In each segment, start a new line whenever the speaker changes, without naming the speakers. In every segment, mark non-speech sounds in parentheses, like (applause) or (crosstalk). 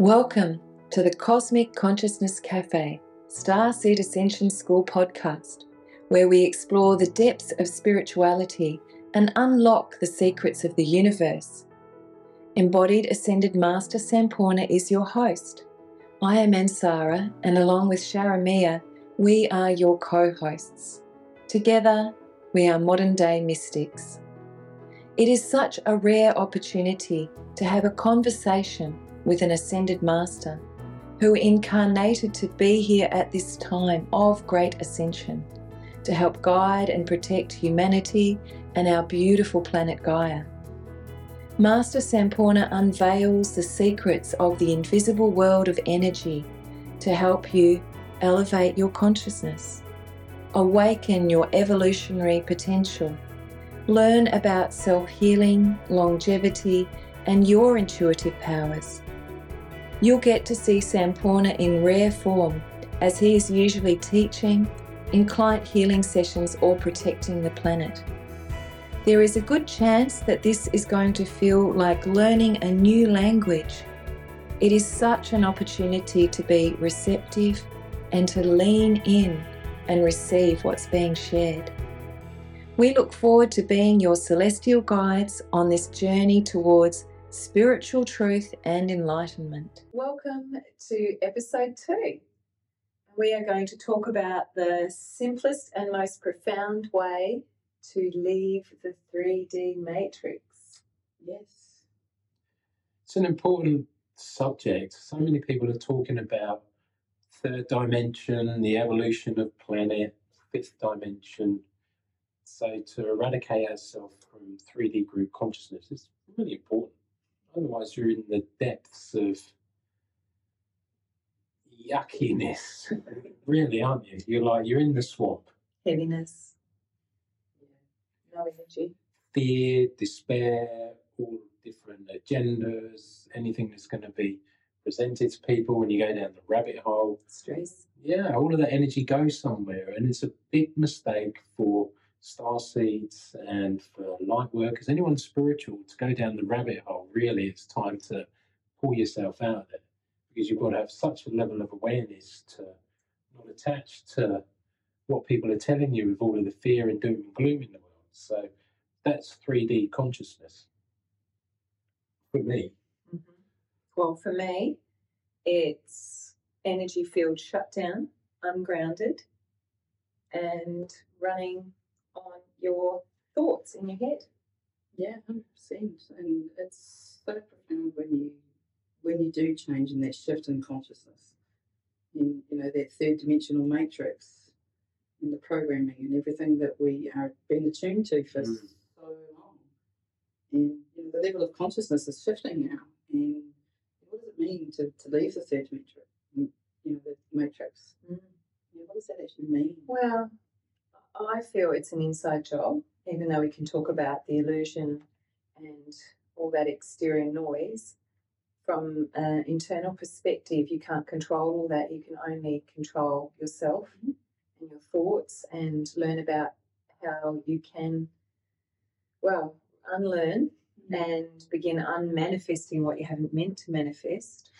Welcome to the Cosmic Consciousness Cafe, Starseed Ascension School podcast, where we explore the depths of spirituality and unlock the secrets of the universe. Embodied Ascended Master Sampoorna is your host. I am AnSara, and along with ShaRAmea, we are your co hosts. Together, we are modern day mystics. It is such a rare opportunity to have a conversation with an ascended master who incarnated to be here at this time of great ascension to help guide and protect humanity and our beautiful planet Gaia. Master Sampoorna unveils the secrets of the invisible world of energy to help you elevate your consciousness, awaken your evolutionary potential, learn about self healing, longevity, and your intuitive powers You'll get to see Sampoorna in rare form as he is usually teaching, in client healing sessions, or protecting the planet. There is a good chance that this is going to feel like learning a new language. It is such an opportunity to be receptive and to lean in and receive what's being shared. We look forward to being your celestial guides on this journey towards spiritual truth and enlightenment. Welcome to episode two. We are going to talk about the simplest and most profound way to leave the 3D matrix.
Yes. It's an important subject. So many people are talking about third dimension, the evolution of planet, fifth dimension. So to eradicate ourselves from 3D group consciousness is really important. Otherwise, you're in the depths of yuckiness, really, aren't you? You're like you're in the swamp.
Heaviness. No energy.
Fear, despair, all different agendas, anything that's going to be presented to people when you go down the rabbit hole.
Stress.
Yeah, all of that energy goes somewhere, and it's a big mistake for star seeds and for light workers, anyone spiritual, to go down the rabbit hole, really, it's time to pull yourself out of it because you've got to have such a level of awareness to not attach to what people are telling you with all of the fear and doom and gloom in the world. So that's 3D consciousness for me.
Mm-hmm. Well, for me, it's energy field shutdown, ungrounded, and running on your thoughts in your head.
Yeah, hundred percent. And it's so profound when you when you do change in that shift in consciousness, in you know that third dimensional matrix, and the programming and everything that we are being attuned to for mm. so long, and you know, the level of consciousness is shifting now. And what does it mean to, to leave the third matrix? You know, the matrix. Mm. You know, what does that actually mean?
Well, I feel it's an inside job, even though we can talk about the illusion and all that exterior noise. From an internal perspective, you can't control all that. You can only control yourself mm-hmm. and your thoughts and learn about how you can, well, unlearn mm-hmm. and begin unmanifesting what you haven't meant to manifest,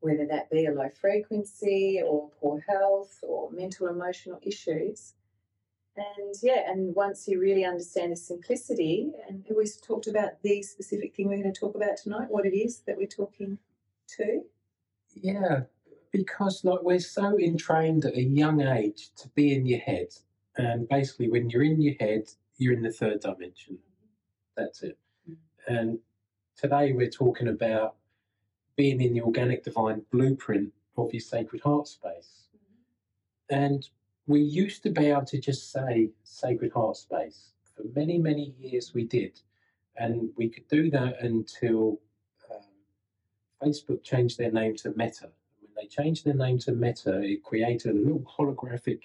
whether that be a low frequency or poor health or mental emotional issues and yeah, and once you really understand the simplicity, and we talked about the specific thing we're going to talk about tonight, what it is that we're talking to.
Yeah, because like we're so entrained at a young age to be in your head, and basically when you're in your head, you're in the third dimension. That's it. And today we're talking about being in the organic divine blueprint of your sacred heart space. Mm-hmm. And we used to be able to just say Sacred Heart Space. For many, many years we did. And we could do that until um, Facebook changed their name to Meta. When they changed their name to Meta, it created a little holographic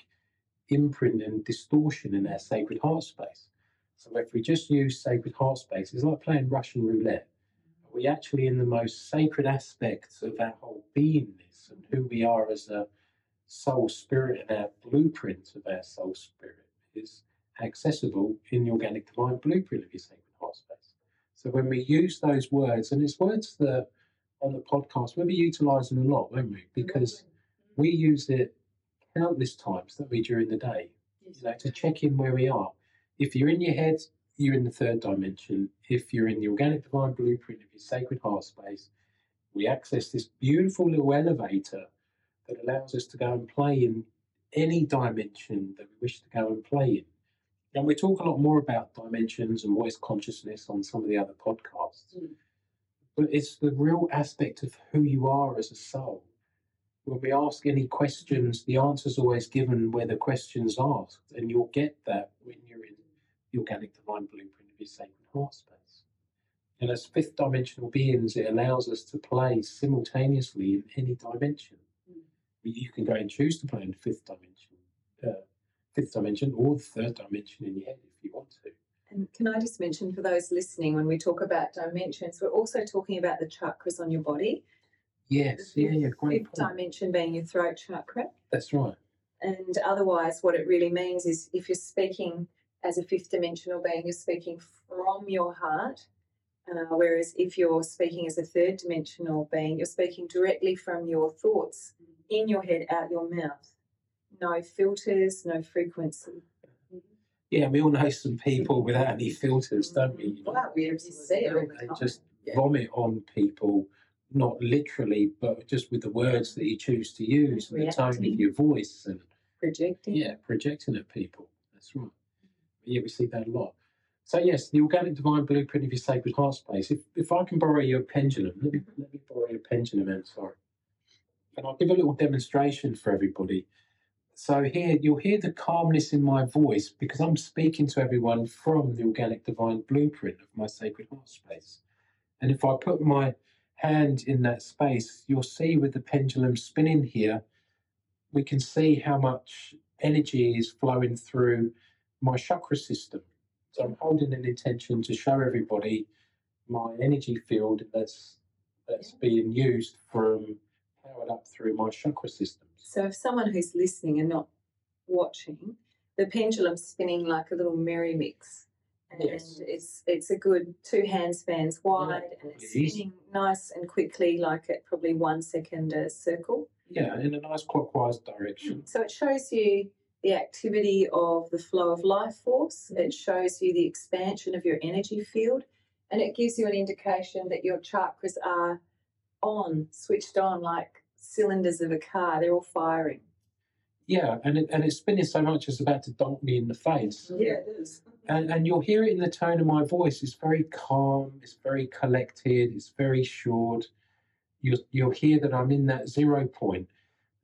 imprint and distortion in our Sacred Heart Space. So if we just use Sacred Heart Space, it's like playing Russian roulette. We actually, in the most sacred aspects of our whole beingness and who we are as a soul spirit and our blueprint of our soul spirit is accessible in the organic divine blueprint of your sacred heart space. So when we use those words, and it's words that on the podcast, we'll be utilising a lot, won't we? Because we use it countless times, don't we, during the day, you know, to check in where we are. If you're in your head, you're in the third dimension. If you're in the organic divine blueprint of your sacred heart space, we access this beautiful little elevator that allows us to go and play in any dimension that we wish to go and play in. And we talk a lot more about dimensions and what is consciousness on some of the other podcasts.
Mm.
But it's the real aspect of who you are as a soul. When we ask any questions, the answer's always given where the question's asked, and you'll get that when you're in the organic divine blueprint of your sacred heart space. And as fifth dimensional beings, it allows us to play simultaneously in any dimension. You can go and choose to play in fifth dimension, uh, fifth dimension, or the third dimension in your head if you want to.
And can I just mention for those listening, when we talk about dimensions, we're also talking about the chakras on your body.
Yes, yeah, yeah, great
Fifth
point.
dimension being your throat chakra.
That's right.
And otherwise, what it really means is if you're speaking as a fifth dimensional being, you're speaking from your heart. Uh, whereas if you're speaking as a third dimensional being, you're speaking directly from your thoughts in your head, out your mouth. No filters, no frequency.
Yeah, we all know some people (laughs) without any filters, don't we? You know,
Wow, we see it all the
they
time.
just
Yeah.
vomit on people, not literally, but just with the words that you choose to use and the tone of your voice and
Projecting.
yeah, projecting at people. That's right. Yeah, we see that a lot. So yes, the organic divine blueprint of your sacred heart space. If if I can borrow your pendulum, let me let me borrow your pendulum, I'm sorry. And I'll give a little demonstration for everybody. So here you'll hear the calmness in my voice because I'm speaking to everyone from the organic divine blueprint of my sacred heart space. And if I put my hand in that space, you'll see with the pendulum spinning here, we can see how much energy is flowing through my chakra system. So I'm holding an intention to show everybody my energy field that's that's being used from powered up through my chakra systems.
So if someone who's listening and not watching, the pendulum's spinning like a little merry mix. And
Yes.
it's it's a good two hand spans wide and it's
Easy.
spinning nice and quickly, like at probably one second a circle.
Yeah, in a nice clockwise hmm. direction.
So it shows you the activity of the flow of life force. Mm-hmm. It shows you the expansion of your energy field, and it gives you an indication that your chakras are on, switched on, like cylinders of a car. They're all firing.
Yeah, and it, and it's spinning so much it's about to dunk me in the face.
Yeah, it is. Mm-hmm.
And, and you'll hear it in the tone of my voice. It's very calm. It's very collected. It's very assured. You'll, you'll hear that I'm in that zero point.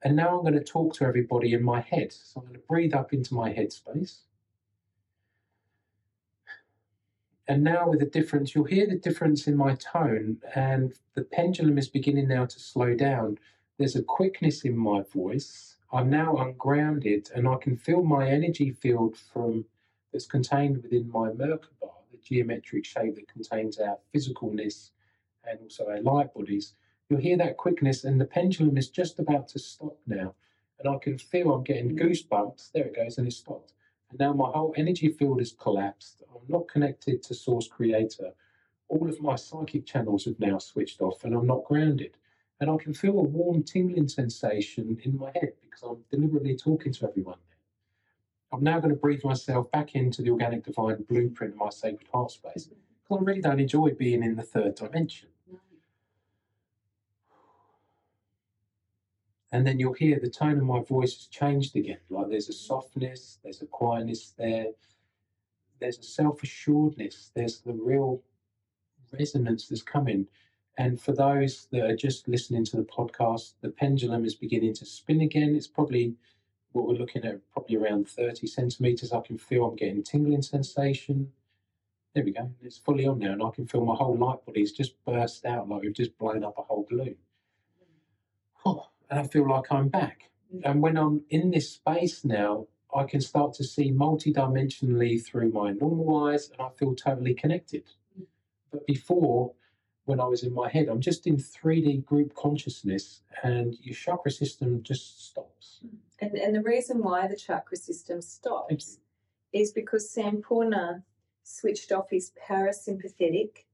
And now I'm going to talk to everybody in my head. So I'm going to breathe up into my head space. And now, with the difference, you'll hear the difference in my tone, and the pendulum is beginning now to slow down. There's a quickness in my voice. I'm now ungrounded, and I can feel my energy field from that's contained within my Merkaba, the geometric shape that contains our physicalness and also our light bodies. You'll hear that quickness, and the pendulum is just about to stop now. And I can feel I'm getting goosebumps. There it goes, and it stopped. And now my whole energy field is collapsed. I'm not connected to Source Creator. All of my psychic channels have now switched off, and I'm not grounded. And I can feel a warm tingling sensation in my head because I'm deliberately talking to everyone. I'm now going to breathe myself back into the organic divine blueprint of my sacred heart space. Because I really don't enjoy being in the third dimension. And then you'll hear the tone of my voice has changed again. Like there's a softness, there's a quietness there, there's a self assuredness, there's the real resonance that's coming. And for those that are just listening to the podcast, the pendulum is beginning to spin again. It's probably what we're looking at, probably around 30 centimeters. I can feel I'm getting a tingling sensation. There we go. It's fully on now, and I can feel my whole light body's just burst out like we've just blown up a whole balloon. Oh, and I feel like I'm back. Mm. And when I'm in this space now, I can start to see multidimensionally through my normal eyes, and I feel totally connected. Mm. But before, when I was in my head, I'm just in 3D group consciousness, and your chakra system just stops. Mm.
And, and the reason why the chakra system stops is because Sampoorna switched off his parasympathetic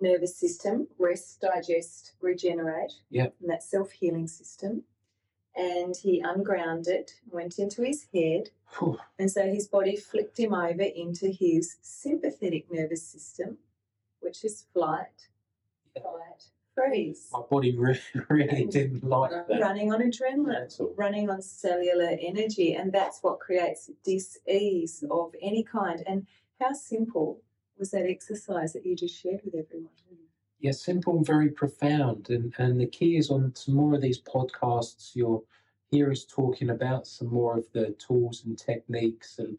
nervous system rest, digest, regenerate.
Yep.
And that self healing system. And he ungrounded, went into his head, and so his body flicked him over into his sympathetic nervous system, which is flight, fight, freeze,
My body (laughs) really, really didn't like that
running on adrenaline running on cellular energy, and that's what creates dis-ease of any kind. And how simple was that exercise that you just shared with everyone?
Yeah, simple and very profound. And and the key is on some more of these podcasts. You'll hear us talking about some more of the tools and techniques. And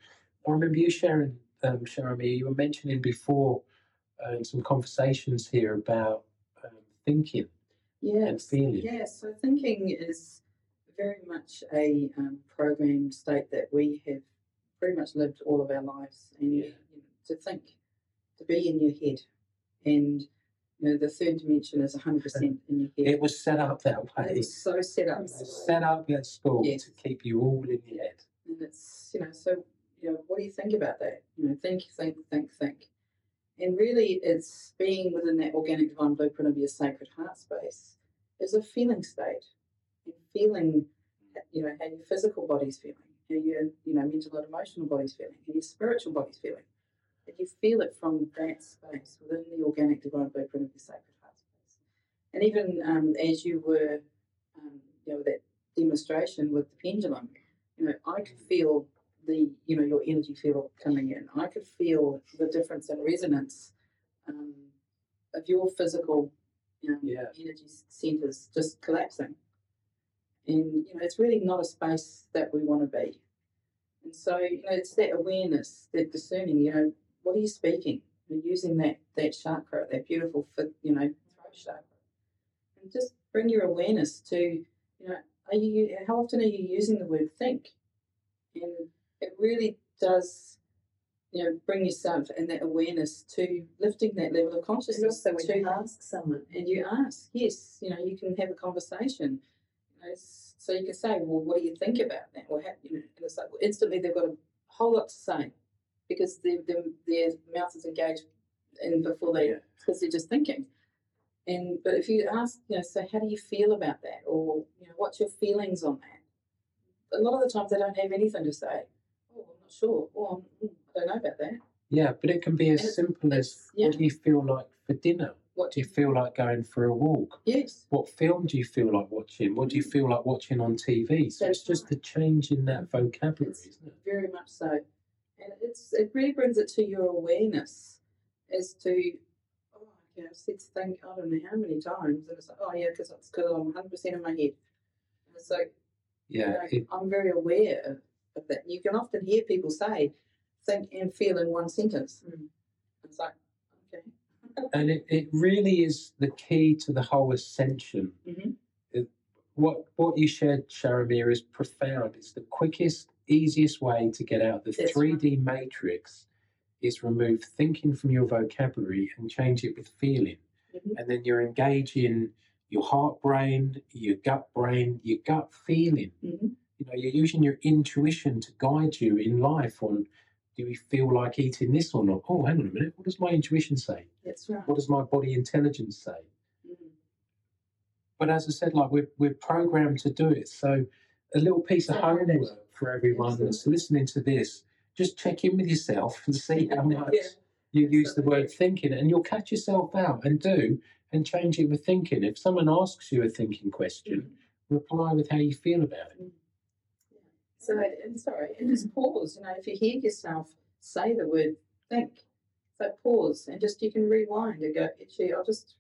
I remember you sharing, um, Jeremy, you were mentioning before uh, in some conversations here about um, thinking and feeling.
Yeah, so thinking is very much a um, programmed state that we have pretty much lived all of our lives. And
Yeah.
you know, to think, to be in your head. And you know, the third dimension is 100% in your head.
It was set up that way.
It was so set up.
It was set up at school
Yes.
to keep you all in your head.
And it's, you know, so, you know, what do you think about that? You know, think, think, think, think. And really, it's being within that organic divine blueprint of your sacred heart space is a feeling state. And feeling, you know, how your physical body's feeling, how your, you know, mental and emotional body's feeling, how your spiritual body's feeling. You feel it from that space within the organic divine blueprint of your sacred heart space. And even um, as you were, um, you know, that demonstration with the pendulum, you know, I could feel the, you know, your energy field coming in. I could feel the difference in resonance um, of your physical um,
Yeah.
energy centers just collapsing. And, you know, it's really not a space that we want to be. And so, you know, it's that awareness, that discerning, you know, what are you speaking? You're using that, that chakra, that beautiful, you know, throat chakra. And just bring your awareness to, you know, are you, how often are you using the word think? And it really does, you know, bring yourself and that awareness to lifting that level of consciousness.
so when
to,
you ask someone,
and you ask, yes, you know, you can have a conversation. You know, so you can say, well, what do you think about that? Or, how, you know, and it's like well, instantly they've got a whole lot to say because their their, their mouth is engaged in before they
Yeah.
because they're just thinking. And but if you ask, you know, so how do you feel about that, or you know, what's your feelings on that? A lot of the times they don't have anything to say. Oh, I'm not sure. Oh, I'm, hmm, I don't know about that.
Yeah, but it can be as simple as
yeah.
what do you feel like for dinner?
What
Do you feel like going for a walk?
Yes.
What film do you feel like watching? What do you mm. feel like watching on TV? So
That's
it's just
right.
the change in that mm. vocabulary,
It's
isn't it?
very much so, and it's it really brings it to your awareness as to oh, okay, I've said think I don't know how many times, and it's like oh yeah, because it's because I'm 100 percent in my head. And it's like you
Yeah,
know,
it,
I'm very aware of, of that. You can often hear people say think and feel in one sentence.
Mm.
It's like okay, (laughs)
and it, it really is the key to the whole ascension.
Mhm.
It- what what you shared, ShaRAmea, is profound. It's the quickest, easiest way to get out the
That's
three D matrix. Is remove thinking from your vocabulary and change it with feeling,
Mhm.
and then you're engaging your heart brain, your gut brain, your gut feeling.
Mhm.
You know, you're using your intuition to guide you in life on do we feel like eating this or not? Oh, hang on a minute. What does my intuition say?
that's right.
What does my body intelligence say?
Mhm.
But as I said, like we're, we're programmed to do it. So a little piece of
it is.
homework for everyone that's listening to this, just check in with yourself and see how (laughs) much
Yeah.
you use the word thinking and you'll catch yourself out and do and change it with thinking. If someone asks you a thinking question, mm-hmm. reply with how you feel about it.
So, and sorry, and just pause. You know, if you hear yourself say the word think, so pause and just you can rewind and go, actually, I'll just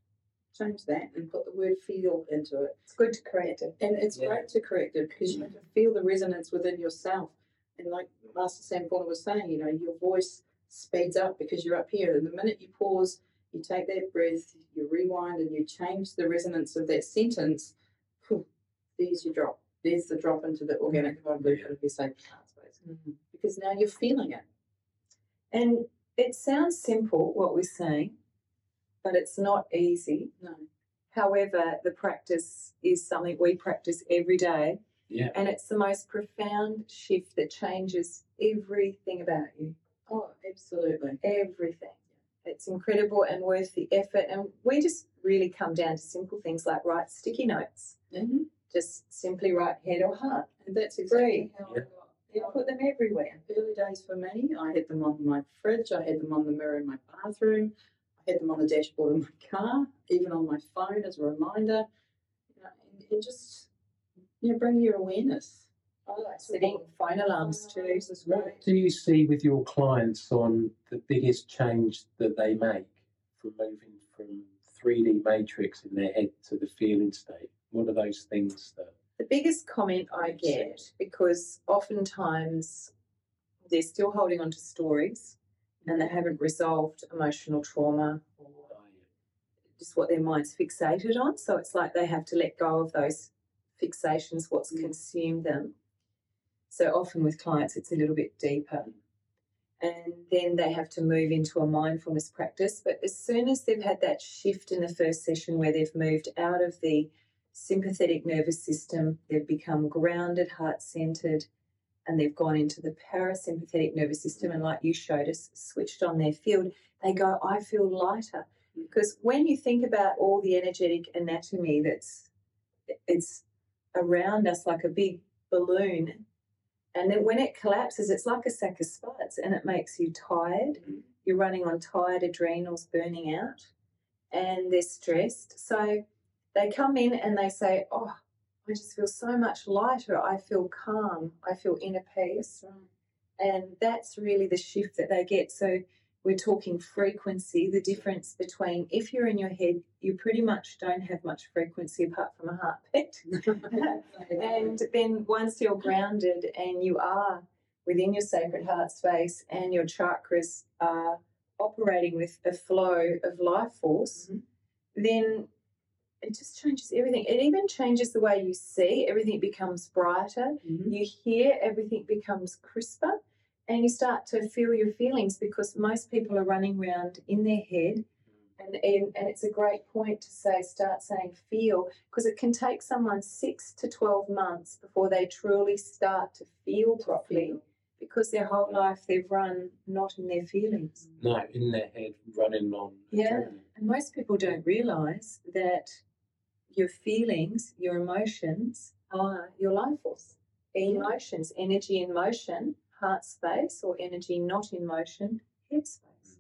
change that and put the word feel into it.
it's good to correct it.
And it's
Yeah.
great to correct it because you mm. can feel the resonance within yourself. And like Master Sampoorna was saying, you know, your voice speeds up because you're up here. And the minute you pause, you take that breath, you rewind, and you change the resonance of that sentence. Whew, there's your drop. There's the drop into the organic mm. divine blueprint of your sacred heart space. Mm-hmm. Because now you're feeling it.
And it sounds simple what we're saying, but it's not easy.
No.
However, the practice is something we practice every day,
Yeah.
and it's the most profound shift that changes everything about you.
Oh, absolutely.
Everything. it's incredible and worth the effort. And we just really come down to simple things like write sticky notes.
Mhm.
Just simply write head or heart.
And that's exactly
Free.
how I got.
You put them everywhere.
Early days for me, I had them on my fridge, I had them on the mirror in my bathroom, I had them on the dashboard of my car, even on my phone as a reminder. You know, and, and just you know, bring your awareness.
Oh, I like setting phone alarms too.
Alarms is
What do you see with your clients on the biggest change that they make from moving from 3D matrix in their head to the feeling state? What are those things that
The biggest comment I get, because oftentimes they're still holding on to stories and they haven't resolved emotional trauma or just what their mind's fixated on. So it's like they have to let go of those fixations, what's
Mm.
consumed them. So often with clients, it's a little bit deeper. And then they have to move into a mindfulness practice. But as soon as they've had that shift in the first session where they've moved out of the sympathetic nervous system, they've become grounded, heart centered, and they've gone into the parasympathetic nervous system, and like you showed us, switched on their field, they go, I feel lighter. Because when you think about all the energetic anatomy that's it's around us like a big balloon, and then when it collapses, it's like a sack of spuds and it makes you tired.
Mhm.
You're running on tired adrenals burning out and they're stressed. So they come in and they say, Oh, I just feel so much lighter. I feel calm. I feel inner peace. And that's really the shift that they get. So we're talking frequency, the difference between if you're in your head, you pretty much don't have much frequency apart from a heartbeat. (laughs) (laughs) and then once you're grounded and you are within your sacred heart space and your chakras are operating with a flow of life force,
Mhm.
then it just changes everything. It even changes the way you see, everything becomes brighter
Mhm.
you hear everything becomes crisper and you start to feel your feelings because most people are running around in their head and, and, and it's a great point to say start saying feel because it can take someone six to 12 months before they truly start to feel properly
Feel.
because their whole life they've run not in their feelings
no in their head running on?
Yeah.
adrenaline?
and most people don't realize that your feelings your emotions are your life force emotions energy in motion heart space or energy not in motion head space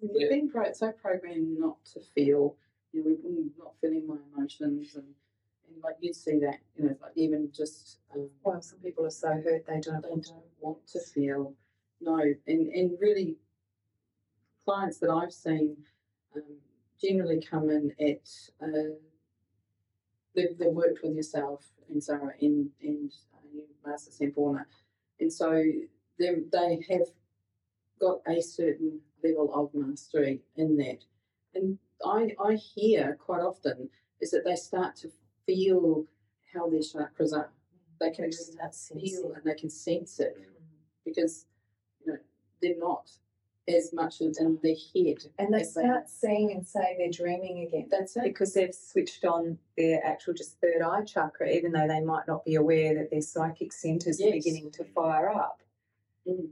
We've
Yeah.
been pro- so programmed not to feel. You know, we've been not feeling my emotions, and, and like you'd see that. You know, like even just um,
well some people are so hurt they don't
they
want to
don't want to feel. No, and and really, clients that I've seen um, generally come in at. Uh, they've, they've worked with yourself and Sarah and and uh, Master Sampoorna, and so they they have got a certain level of mastery in that. And I I hear quite often is that they start to feel how their chakras are. They can
start
feel and they can sense it because you know they're not as much in their head.
and they
as they-
start seeing and saying they're dreaming again
That's it.
because they've switched on their actual just third eye chakra even though they might not be aware that their psychic centers are beginning to fire up
Mm.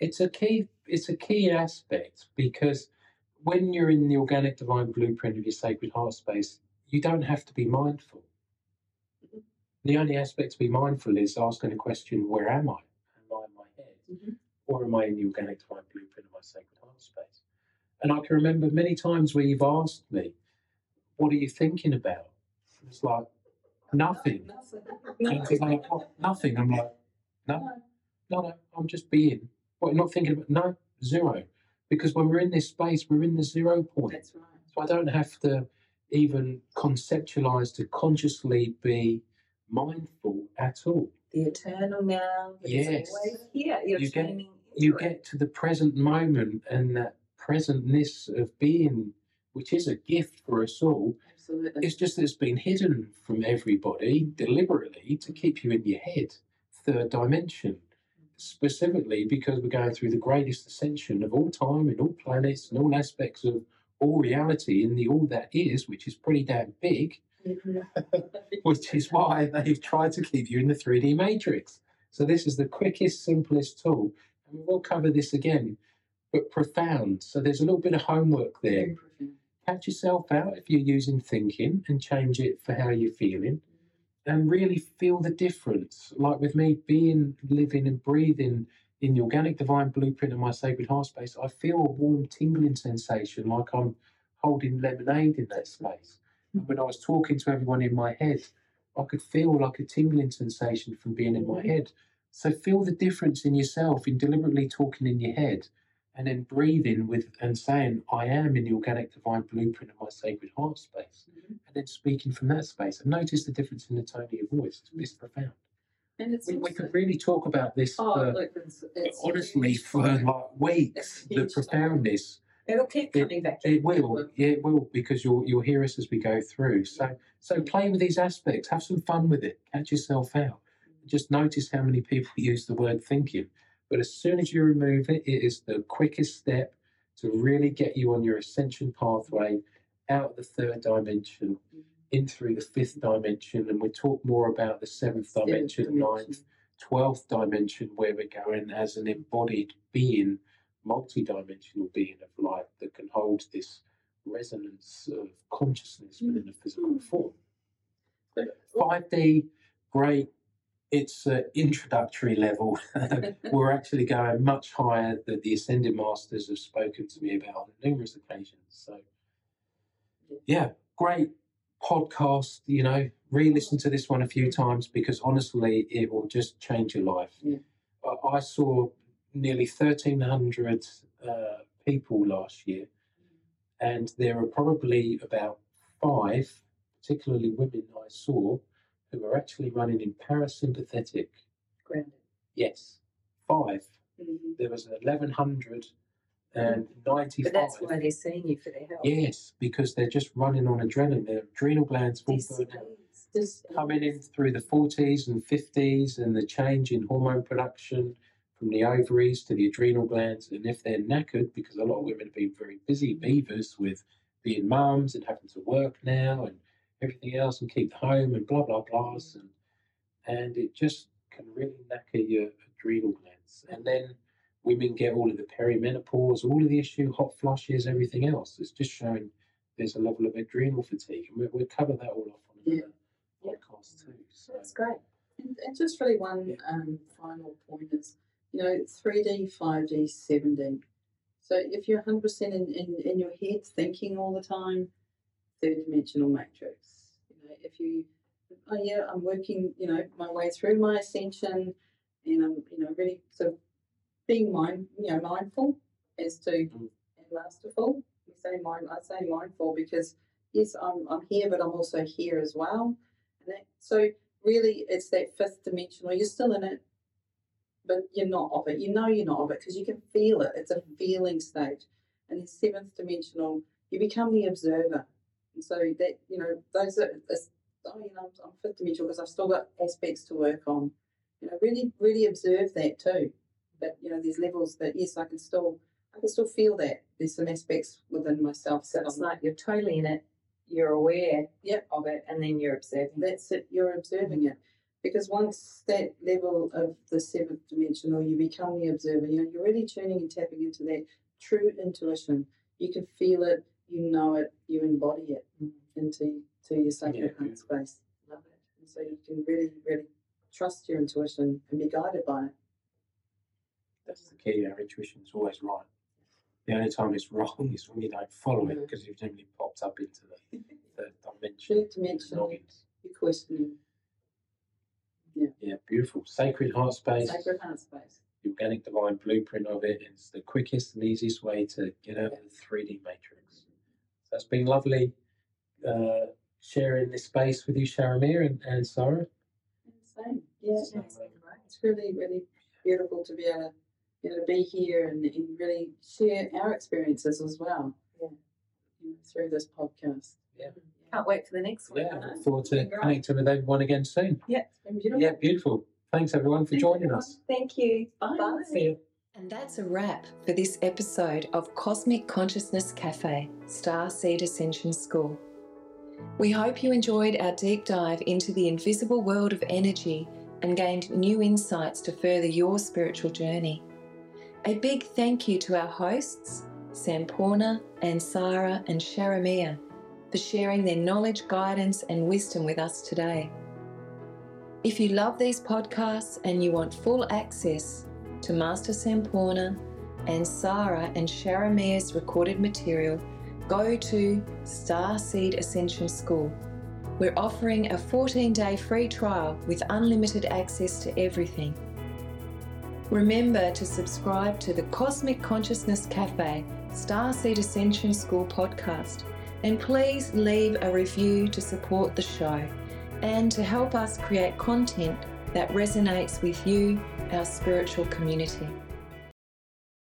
it's a key it's a key aspect because when you're in the organic divine blueprint of your sacred heart space you don't have to be mindful
Mhm.
the only aspect to be mindful is asking the question where am i am i in my head
Mhm.
Or am i in the organic divine blueprint of my sacred heart space and i can remember many times where you've asked me what are you thinking about it's like nothing and like, "Oh, nothing i'm like no no, no, I'm just being. What, not thinking about? No, zero. Because when we're in this space, we're in the zero point.
That's right.
So I don't have to even conceptualize to consciously be mindful at all.
the eternal now
Yes.
always here you're
You You get to the present moment and that presentness of being, which is a gift for us all.
Absolutely.
It's just that it's been hidden from everybody deliberately to mm-hmm. keep you in your head, third dimension. Specifically because we're going through the greatest ascension of all time in all planets and all aspects of all reality in the all that is, which is pretty damn big, mm-hmm. (laughs) which is why they've tried to keep you in the 3D matrix. So this is the quickest, simplest tool. And we'll cover this again. but profound. So there's a little bit of homework there. Catch yourself out if you're using thinking and change it for how you're feeling and really feel the difference. Like with me being, living, and breathing in the organic divine blueprint of my sacred heart space, I feel a warm tingling sensation like I'm holding lemonade in that space. And when I was talking to everyone in my head, I could feel like a tingling sensation from being in my mm-hmm. head. So feel the difference in yourself in deliberately talking in your head and then breathing with and saying, I am in the organic divine blueprint of my sacred heart space.
Mhm.
And then speaking from that space. And notice the difference in the tone of your voice. It's, it's profound.
And it's
We, we could really talk about this
oh,
for,
look, it's, it's
honestly
huge.
for like weeks. The profoundness.
It'll keep
It-
coming back.
It will,
will.
yeah, it will, because you'll you'll hear us as we go through. So so play with these aspects, have some fun with it, catch yourself out. Just notice how many people (laughs) use the word thinking. But as soon as you remove it, it is the quickest step to really get you on your ascension pathway out of the third dimension, mm-hmm. in through the fifth dimension, and we'll talk more about the seventh dimension,
dimension.
ninth, twelfth dimension, where we're going as an embodied being multi-dimensional being of light that can hold this resonance of consciousness mm-hmm. within a physical form. 5D, great. It's uh, introductory level. (laughs) We're actually going much higher that the Ascended Masters have spoken to me about on numerous occasions. So, yeah, great podcast. You know, re listen to this one a few times because honestly, it will just change your life.
Yeah.
I, I saw nearly 1,300 uh, people last year, and there are probably about five, particularly women, I saw who are actually running in parasympathetic.
Grounded.
Yes, five.
Mhm.
There was 1,100 and 95.
But that's why they're seeing you for their help.
Yes, because they're just running on adrenaline. Their adrenal glands all
This
out.
Just
Coming in through the 40s and 50s and the change in hormone production from the ovaries to the adrenal glands. And if they're knackered, because a lot of women have been very busy beavers with being mums and having to work now and everything else and keep the home and blah, blah, blahs. And, and it just can really knacker your adrenal glands. And then women get all of the perimenopause, all of the issue, hot flushes, everything else. It's just showing there's a level of adrenal fatigue. And we, we'll cover that all off on
Yeah.
another podcast too. So,
That's great.
And, and just really one um, final point is, you know, 3D, 5D, 7D. So if you're 100% in, in, in your head thinking all the time, third dimensional matrix. You know, if you, oh yeah, I'm working, you know, my way through my ascension and I'm, you know, really sort of being mind, you know, mindful as to,
Mm.
and masterful. We say mind, I say mindful because yes, I'm, I'm here, but I'm also here as well. And that, so really it's that fifth dimensional. You're still in it, but you're not of it. You know you're not of it because you can feel it. It's a feeling state. And the seventh dimensional, you become the observer. And so that, you know, those are, you know, I'm, I'm fifth dimensional because I've still got aspects to work on. You know, really, really observe that too. That, you know, there's levels that, yes, I can still, I can still feel that. There's some aspects within myself.
So it's like you're totally in it, you're aware
Yep.
of it, and then you're observing.
that's it, you're observing it. Because once that level of the seventh dimensional, you become the observer, you know, you're really tuning and tapping into that true intuition. You can feel it, you know it, you embody it into to your sacred
Yeah,
heart space.
Love it.
And so you can really, really trust your intuition and be guided by it.
that's the key. Our intuition is always right. The only time it's (laughs) wrong is when you don't follow it
mm-hmm.
because you've generally popped up into the (laughs) third dimension.
Third dimension, you're questioning
Yeah, yeah, beautiful. Sacred heart space.
sacred heart space.
the organic divine blueprint of it. It's the quickest and easiest way to get out of the 3D matrix. So it's been lovely uh, sharing this space with you, ShaRAmea and, and Sarah.
Same. Yeah,
So,
It's been great.
it's really, really beautiful to be able to, you know, be here and, and really share our experiences as well.
Yeah.
Through this podcast.
Yeah.
Can't wait for the next one.
Yeah, look forward to
Been
connecting with everyone again soon.
Yeah, it's been beautiful.
Yeah, beautiful. Thanks everyone for
Thanks,
joining
everyone.
us.
Thank you.
Bye.
Bye.
See you.
And that's a wrap for this episode of Cosmic Consciousness Cafe, Star Seed Ascension School. We hope you enjoyed our deep dive into the invisible world of energy and gained new insights to further your spiritual journey. A big thank you to our hosts, Sampoorna and Sarah and ShaRAmea, for sharing their knowledge, guidance, and wisdom with us today. If you love these podcasts and you want full access to Master Sampoorna and Sarah and ShaRAmea's recorded material, go to Starseed Ascension School. We're offering a 14 day free trial with unlimited access to everything. Remember to subscribe to the Cosmic Consciousness Cafe Starseed Ascension School podcast and please leave a review to support the show and to help us create content that resonates with you, our spiritual community.